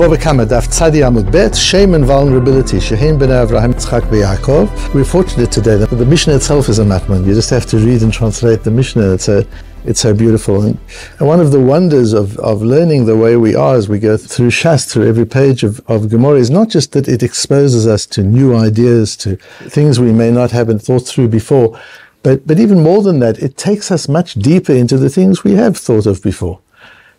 Daf Tzadi Amud Bet, Shame and Vulnerability, Ben Avraham Tzchak. We're fortunate today that the Mishnah itself is a matman. You just have to read and translate the Mishnah. It's a it's so beautiful. And, and one of the wonders of, of learning the way we are as we go through Shas, through every page of, of Gemara, is not just that it exposes us to new ideas, to things we may not have thought through before, but, but even more than that, it takes us much deeper into the things we have thought of before.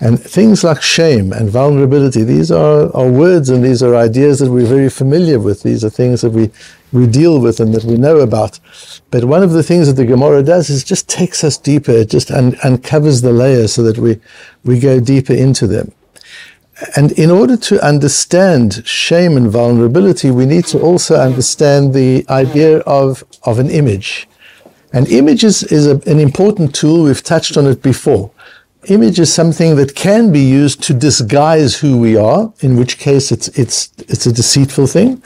And things like shame and vulnerability, these are, are words and these are ideas that we're very familiar with. These are things that we, we deal with and that we know about. But one of the things that the Gemara does is just takes us deeper, it just un- uncovers the layers so that we, we go deeper into them. And in order to understand shame and vulnerability, we need to also understand the idea of, of an image. And image is, is a, an important tool. We've touched on it before. Image is something that can be used to disguise who we are, in which case it's, it's, it's a deceitful thing,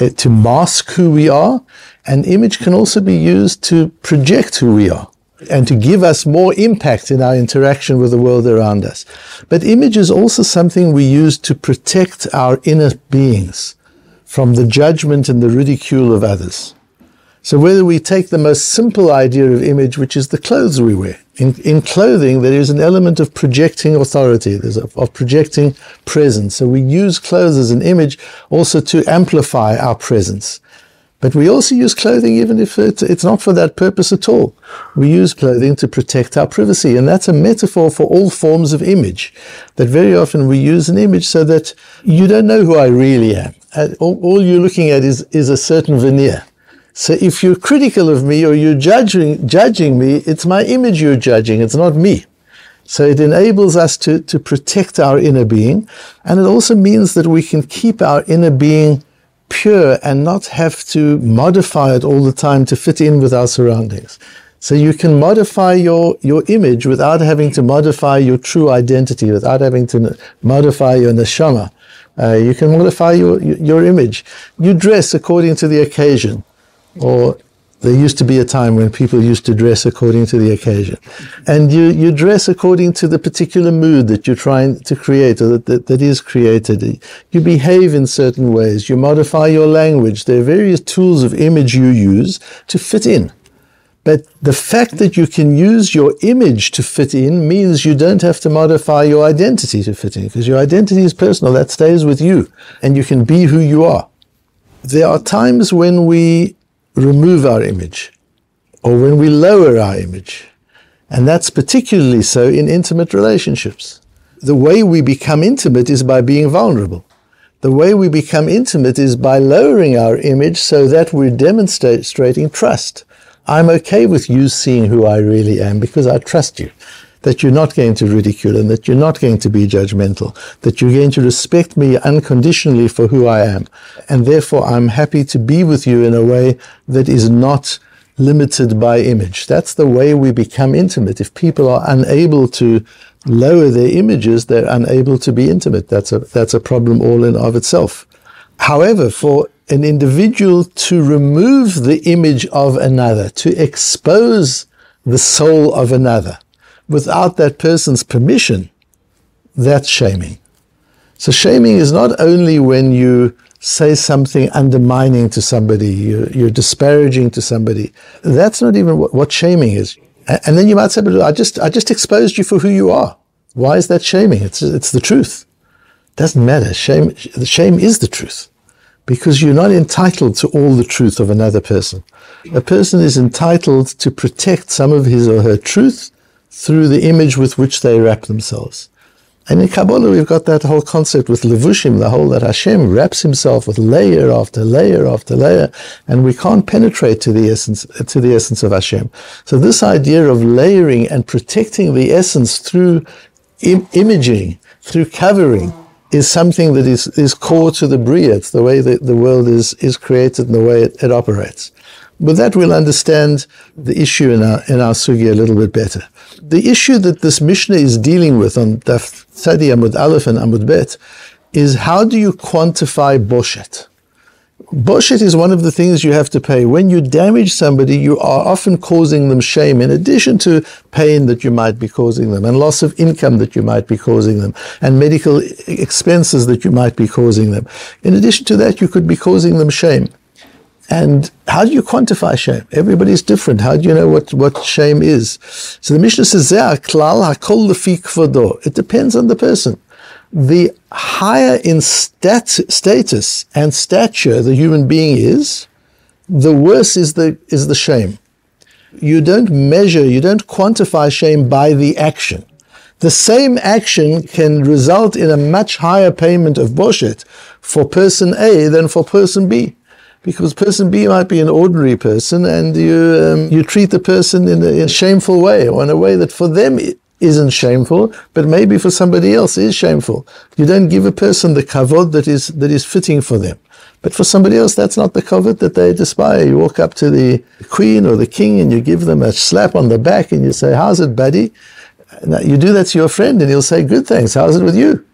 uh, to mask who we are. An image can also be used to project who we are and to give us more impact in our interaction with the world around us. But image is also something we use to protect our inner beings from the judgment and the ridicule of others. So whether we take the most simple idea of image, which is the clothes we wear, in, in clothing there is an element of projecting authority, there's a, of projecting presence. So we use clothes as an image also to amplify our presence. But we also use clothing even if it, it's not for that purpose at all. We use clothing to protect our privacy. And that's a metaphor for all forms of image. That very often we use an image so that you don't know who I really am. Uh, all, all you're looking at is, is a certain veneer. So if you're critical of me or you're judging, judging me, it's my image you're judging, it's not me. So it enables us to, to protect our inner being. And it also means that we can keep our inner being pure and not have to modify it all the time to fit in with our surroundings. So you can modify your, your image without having to modify your true identity, without having to modify your neshama. Uh, you can modify your, your image. You dress according to the occasion. Or there used to be a time when people used to dress according to the occasion. And you, you dress according to the particular mood that you're trying to create or that, that, that is created. You behave in certain ways. You modify your language. There are various tools of image you use to fit in. But the fact that you can use your image to fit in means you don't have to modify your identity to fit in because your identity is personal. That stays with you and you can be who you are. There are times when we remove our image or when we lower our image. And that's particularly so in intimate relationships. The way we become intimate is by being vulnerable. The way we become intimate is by lowering our image so that we're demonstrating trust. I'm okay with you seeing who I really am because I trust you. That you're not going to ridicule and that you're not going to be judgmental, that you're going to respect me unconditionally for who I am. And therefore, I'm happy to be with you in a way that is not limited by image. That's the way we become intimate. If people are unable to lower their images, they're unable to be intimate. That's a, that's a problem all in of itself. However, for an individual to remove the image of another, to expose the soul of another, without that person's permission, that's shaming. So shaming is not only when you say something undermining to somebody, you're, you're disparaging to somebody. That's not even what, what, shaming is. And then you might say, but I just, I just exposed you for who you are. Why is that shaming? It's, it's the truth. Doesn't matter. Shame, shame is the truth because you're not entitled to all the truth of another person. A person is entitled to protect some of his or her truth through the image with which they wrap themselves. And in Kabbalah, we've got that whole concept with levushim, the whole that Hashem wraps himself with layer after layer after layer, and we can't penetrate to the essence to the essence of Hashem. So this idea of layering and protecting the essence through Im- imaging, through covering, is something that is, is core to the Bria. It's the way that the world is, is created and the way it, it operates. With that, we'll understand the issue in our, in our sugya a little bit better. The issue that this Mishnah is dealing with on Daf Tzadi Amud Aleph and Amud Bet is how do you quantify boshet? Boshet is one of the things you have to pay. When you damage somebody, you are often causing them shame, in addition to pain that you might be causing them, and loss of income that you might be causing them, and medical expenses that you might be causing them. In addition to that, you could be causing them shame. And how do you quantify shame? Everybody's different. How do you know what, what shame is? So the Mishnah says, It depends on the person the higher in stat- status and stature the human being is, the worse is the, is the shame. You don't measure, you don't quantify shame by the action. The same action can result in a much higher payment of boshet for person A than for person B. Because person B might be an ordinary person and you, um, you treat the person in a, in a, shameful way or in a way that for them isn't shameful, but maybe for somebody else is shameful. You don't give a person the kavod that is that is fitting for them. But for somebody else, that's not the kavod that they despise. You walk up to the queen or the king and you give them a slap on the back and you say, "How's it, buddy?" Now, you do that to your friend and he'll say, "Good thanks. How's it with you?"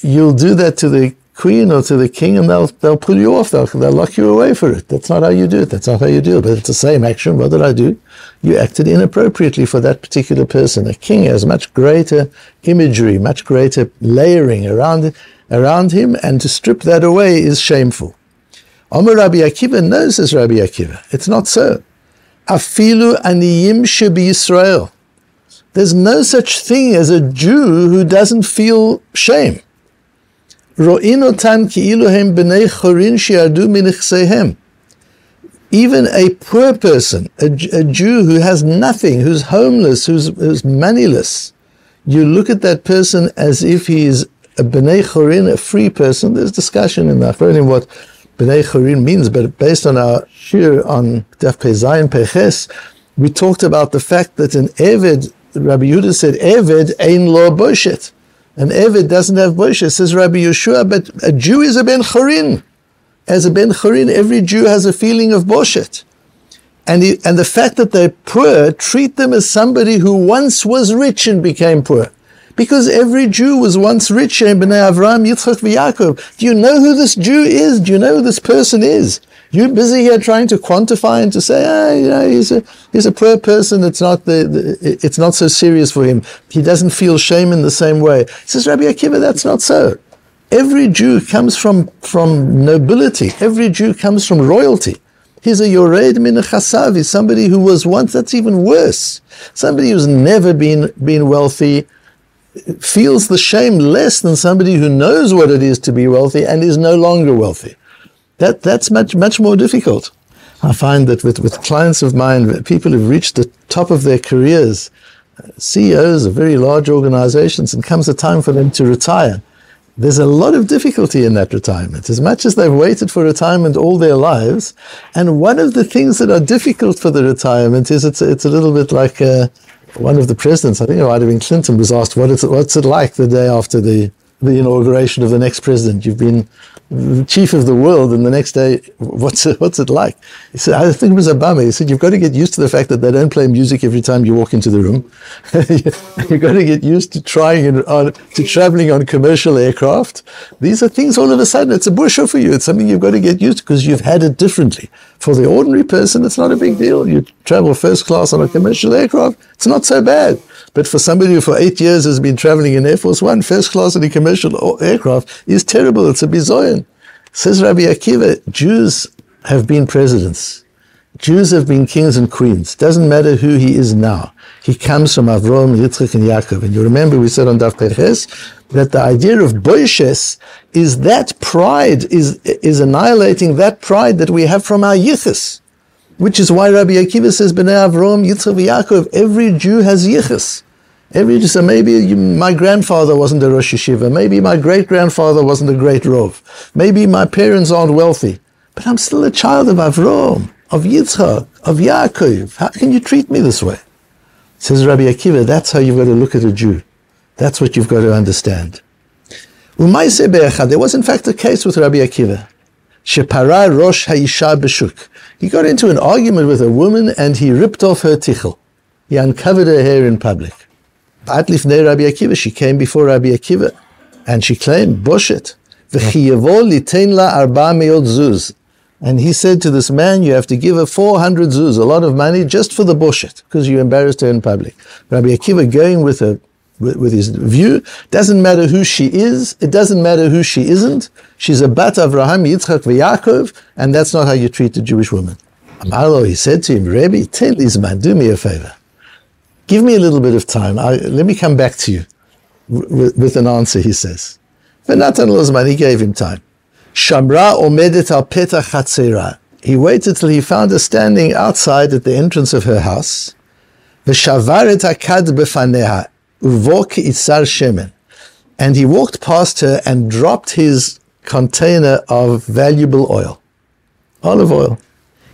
You'll do that to the queen or to the king and they'll, they'll pull you off. They'll, they'll lock you away for it. That's not how you do it. That's not how you deal. But it's the same action. What did I do? You acted inappropriately for that particular person. A king has much greater imagery, much greater layering around, around him. And to strip that away is shameful. Omer Rabbi Akiva knows, says Rabbi Akiva. It's not so. Afilu aniyim shebi Yisrael. There's no such thing as a Jew who doesn't feel shame. Even a poor person, a, a, Jew who has nothing, who's homeless, who's, who's moneyless, you look at that person as if he is a bnei chorin, a free person. There's discussion in the Achronim what bnei chorin means, but based on our shiur on Daf Pezayin Peches, we talked about the fact that an Eved, Rabbi Yehuda said, Eved ein lo boshet. An Eved doesn't have boshet, says Rabbi Yehuda, but a Jew is a Ben Chorin. As a Ben Chorin, every Jew has a feeling of Boshet. And, he, and the fact that they're poor, treat them as somebody who once was rich and became poor. Because every Jew was once rich in Bnei Avraham, Yitzchak, Yaakov. Do you know who this Jew is? Do you know who this person is? You're busy here trying to quantify and to say, ah, you know, he's a he's a poor person. It's not the, the, it's not so serious for him. He doesn't feel shame in the same way. He says, Rabbi Akiva, that's not so. Every Jew comes from from nobility. Every Jew comes from royalty. He's a Yored min chasavi, somebody who was once. That's even worse. Somebody who's never been been wealthy feels the shame less than somebody who knows what it is to be wealthy and is no longer wealthy. That, that's much, much more difficult. I find that with, with clients of mine, people who've reached the top of their careers, CEOs of very large organizations, and comes a time for them to retire. There's a lot of difficulty in that retirement, as much as they've waited for retirement all their lives. And one of the things that are difficult for the retirement is it's, it's a little bit like uh, one of the presidents, I think it might have been Clinton, was asked, what is it, what's it like the day after the, the inauguration of the next president? You've been chief of the world, and the next day, what's it, what's it like? He said, I think it was Obama. He said, you've got to get used to the fact that they don't play music every time you walk into the room. you've got to get used to trying on, to traveling on commercial aircraft. These are things all of a sudden, it's a bushel for you. It's something you've got to get used to because you've had it differently. For the ordinary person, it's not a big deal. You travel first class on a commercial aircraft, it's not so bad. But for somebody who for eight years has been traveling in Air Force One, first class in a commercial aircraft, is terrible. It's a bizoyan. Says Rabbi Akiva, Jews have been presidents. Jews have been kings and queens. Doesn't matter who he is now. He comes from Avram, Yitzchak, and Yaakov. And you remember we said on Daf Peches that the idea of boishes is that pride is, is annihilating that pride that we have from our yichus. Which is why Rabbi Akiva says, Bnei Avram, Yitzchak, Yaakov, every Jew has yichus. Every says, maybe you, my grandfather wasn't a Rosh Yeshiva, maybe my great grandfather wasn't a great Rov, maybe my parents aren't wealthy, but I'm still a child of Avram, of Yitzchak, of Yaakov. How can you treat me this way? Says Rabbi Akiva, that's how you've got to look at a Jew. That's what you've got to understand. There was in fact a case with Rabbi Akiva. Shepara Rosh Haisha Beshuk. He got into an argument with a woman and he ripped off her tichel. He uncovered her hair in public. At lifnei Rabbi Akiva, she came before Rabbi Akiva and she claimed, meot zuz. And he said to this man, you have to give her 400 zuz, a lot of money, just for the boshet, because you embarrassed her in public. Rabbi Akiva going with her, with, with his view, doesn't matter who she is, it doesn't matter who she isn't. She's a bat Avraham, Yitzchak, Yaakov, and that's not how you treat a Jewish woman. Amarlo, he said to him, Rebbe, tell this man, do me a favor. Give me a little bit of time. I, let me come back to you with, with an answer, he says. Venatan Lozman, he gave him time. Shamra omedet al petach. He waited till he found her standing outside at the entrance of her house. V'shavaret hakad befaneha uvok itzar shemen. And he walked past her and dropped his container of valuable oil, olive oil.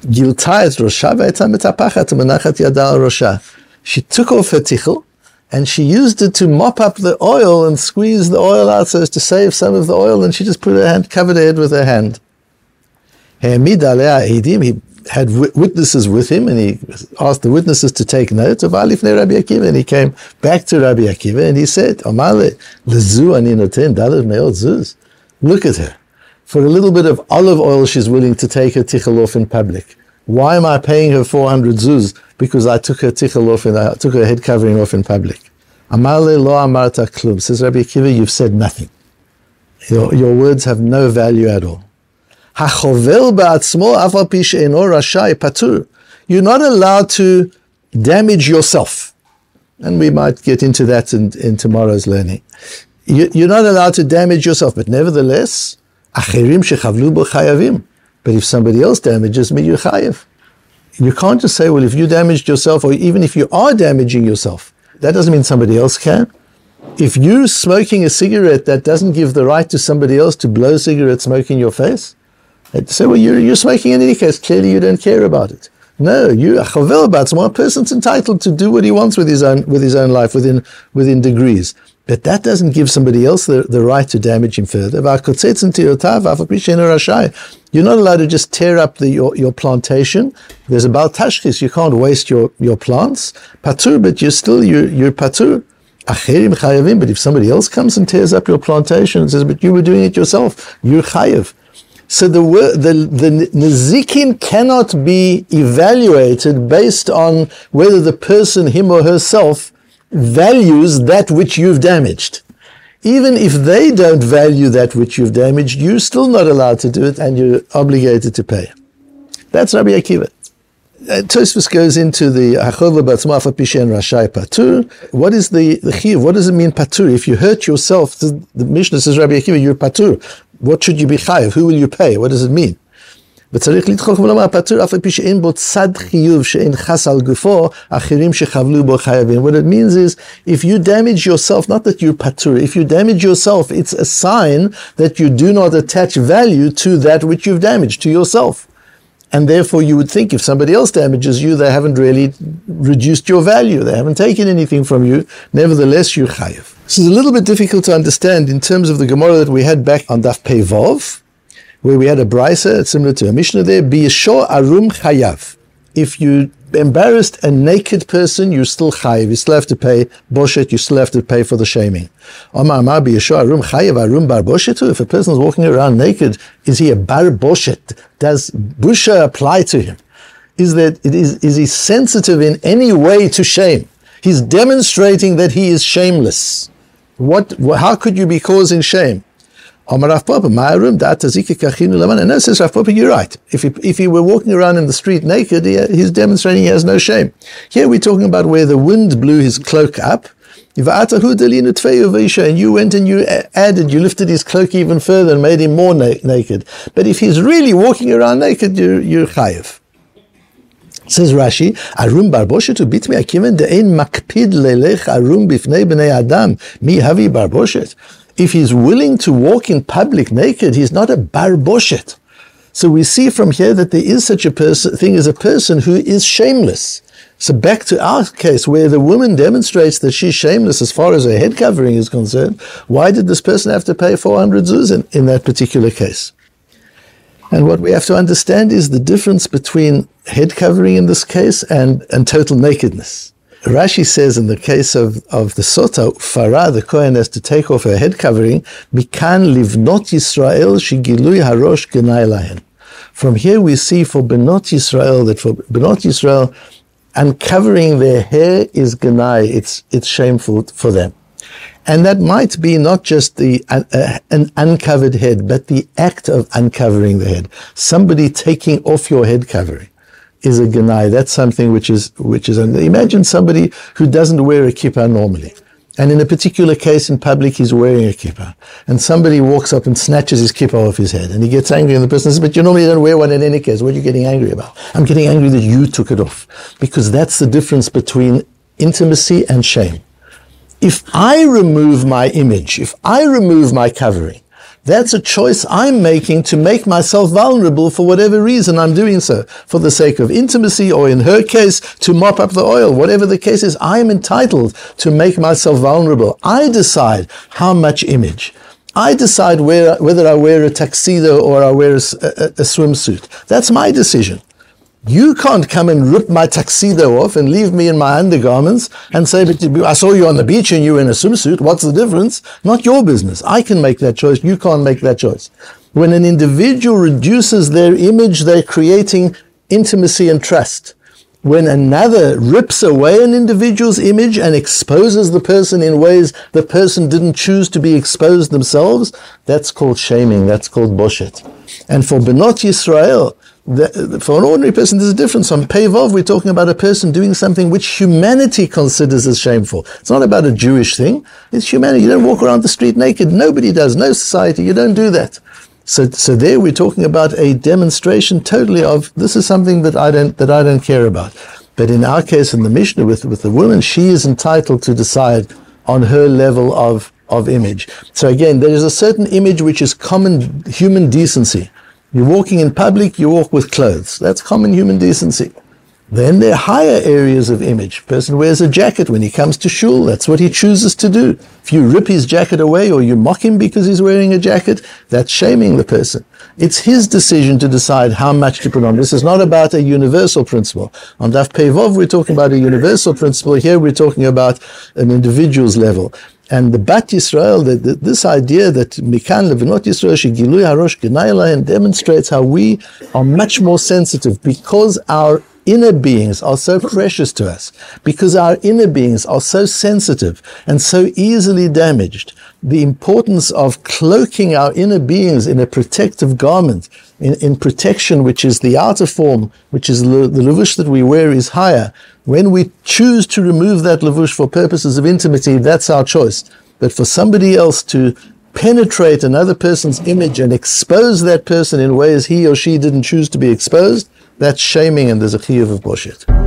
Gilta et rosha v'etam metapachat menachat yada al rosha. She took off her tichel and she used it to mop up the oil and squeeze the oil out so as to save some of the oil, and she just put her hand, covered her head with her hand. He had witnesses with him, and he asked the witnesses to take note of Alif ne Rabbi Akiva, and he came back to Rabbi Akiva, and he said, Look at her. For a little bit of olive oil, she's willing to take her tichel off in public. Why am I paying her 400 zuz? Because I took her tichel off and I took her head covering off in public. Amale lo amarta klum. Says Rabbi Akiva, you've said nothing. Your, your words have no value at all. Hachovel ba'atzmo afal pish rashai patur. You're not allowed to damage yourself. And we might get into that in, in tomorrow's learning. You, you're not allowed to damage yourself, but nevertheless, acherim shechavlu chayavim. But if somebody else damages me, you're chayiv. You can't just say, well, if you damaged yourself, or even if you are damaging yourself, that doesn't mean somebody else can. If you're smoking a cigarette, that doesn't give the right to somebody else to blow cigarette smoke in your face. They'd say, well, you're, you're smoking in any case. Clearly, you don't care about it. No, you a chovel about one person's entitled to do what he wants with his own with his own life within within degrees. But that doesn't give somebody else the, the right to damage him further. Er you're not allowed to just tear up the, your, your plantation. There's about tashkis. You can't waste your, your plants. Patur, but you're still, you're, you're patur. But if somebody else comes and tears up your plantation and says, but you were doing it yourself, you're chayiv. So the, the, the Nezikin cannot be evaluated based on whether the person, him or herself, values that which you've damaged. Even if they don't value that which you've damaged, you're still not allowed to do it and you're obligated to pay. That's Rabbi Akiva. Uh, Tosfos goes into the Hachova Batzmafa Pishen Rashai Patur. What is the, the chiv? What does it mean Patur? If you hurt yourself, the, the Mishnah says Rabbi Akiva, you're Patur. What should you be chayiv? Who will you pay? What does it mean? וצריך לדחוק ולומר, פטור אף על פי שאין בו צד חיוב שאין חס על גופו, אחרים שחבלו בו חייבים. What it means is, if you damage yourself, not that you're patur, if you damage yourself, it's a sign that you do not attach value to that which you've damaged, to yourself. And therefore you would think if somebody else damages you, they haven't really reduced your value, they haven't taken anything from you, nevertheless you're chayiv. This is a little bit difficult to understand in terms of the Gemara that we had back on Daf Pei Vov, where we had a brisa, similar to a Mishnah there, be sure arum chayav. If you embarrassed and naked person, you still chayiv. You still have to pay boshet. You still have to pay for the shaming. Sure arum bar boshet. If a person is walking around naked, is he a bar boshet? Does busha apply to him? Is that is is he sensitive in any way to shame? He's demonstrating that he is shameless. What? How could you be causing shame? Amar Rav Papa, room, that kachinu laman. And says Rav Papa, you're right. If he, if he were walking around in the street naked, he, he's demonstrating he has no shame. Here we're talking about where the wind blew his cloak up. And you went and you added, you lifted his cloak even further and made him more na- naked. But if he's really walking around naked, you're, you're. Says Rashi, Arum barboshet ubit mi akiven de'ein makpid lelech arum bifnei b'nei adam mi havi barboshet if he's willing to walk in public naked, he's not a barboshet. So we see from here that there is such a person, thing as a person who is shameless. So back to our case where the woman demonstrates that she's shameless as far as her head covering is concerned, why did this person have to pay 400 zuz in, in that particular case? And what we have to understand is the difference between head covering in this case and, and total nakedness. Rashi says in the case of, of the Sota, Farah, the Kohen, has to take off her head covering, Mikan livnot Yisrael shigilui harosh genai. From here we see for Benot Yisrael that for Benot Yisrael, uncovering their hair is ganai. It's it's shameful for them. And that might be not just the uh, uh, an uncovered head, but the act of uncovering the head. Somebody taking off your head covering is a ganai. That's something which is which is. Imagine somebody who doesn't wear a kippah normally. And in a particular case in public, he's wearing a kippah. And somebody walks up and snatches his kippah off his head. And he gets angry, and the person says, But you normally don't wear one in any case. What are you getting angry about? I'm getting angry that you took it off. Because that's the difference between intimacy and shame. If I remove my image, if I remove my covering, that's a choice I'm making to make myself vulnerable for whatever reason I'm doing so. For the sake of intimacy, or in her case, to mop up the oil. Whatever the case is, I'm entitled to make myself vulnerable. I decide how much image. I decide where, whether I wear a tuxedo or I wear a, a, a swimsuit. That's my decision. You can't come and rip my tuxedo off and leave me in my undergarments and say, but I saw you on the beach and you were in a swimsuit. What's the difference? Not your business. I can make that choice. You can't make that choice. When an individual reduces their image, they're creating intimacy and trust. When another rips away an individual's image and exposes the person in ways the person didn't choose to be exposed themselves, that's called shaming. That's called boshet. And for Benot Yisrael, the, for an ordinary person, there's a difference. On Pevov, we're talking about a person doing something which humanity considers as shameful. It's not about a Jewish thing. It's humanity. You don't walk around the street naked. Nobody does. No society. You don't do that. So, so there we're talking about a demonstration totally of this is something that I don't that I don't care about. But in our case, in the Mishnah with with the woman, she is entitled to decide on her level of of image. So again, there is a certain image which is common human decency. You're walking in public, you walk with clothes. That's common human decency. Then there are higher areas of image. A person wears a jacket when he comes to shul. That's what he chooses to do. If you rip his jacket away or you mock him because he's wearing a jacket, that's shaming the person. It's his decision to decide how much to put on. This is not about a universal principle. On Daf Pevov, we're talking about a universal principle. Here we're talking about an individual's level. And the Bat Yisrael, the, the, this idea that Mikan Levinot Yisrael Shigilui Harosh Genaylahen demonstrates how we are much more sensitive because our inner beings are so precious to us, because our inner beings are so sensitive and so easily damaged, the importance of cloaking our inner beings in a protective garment, in, in protection, which is the outer form, which is the, the levush that we wear is higher. When we choose to remove that levush for purposes of intimacy, that's our choice. But for somebody else to penetrate another person's image and expose that person in ways he or she didn't choose to be exposed, that's shaming and there's a chiyuv of boshet.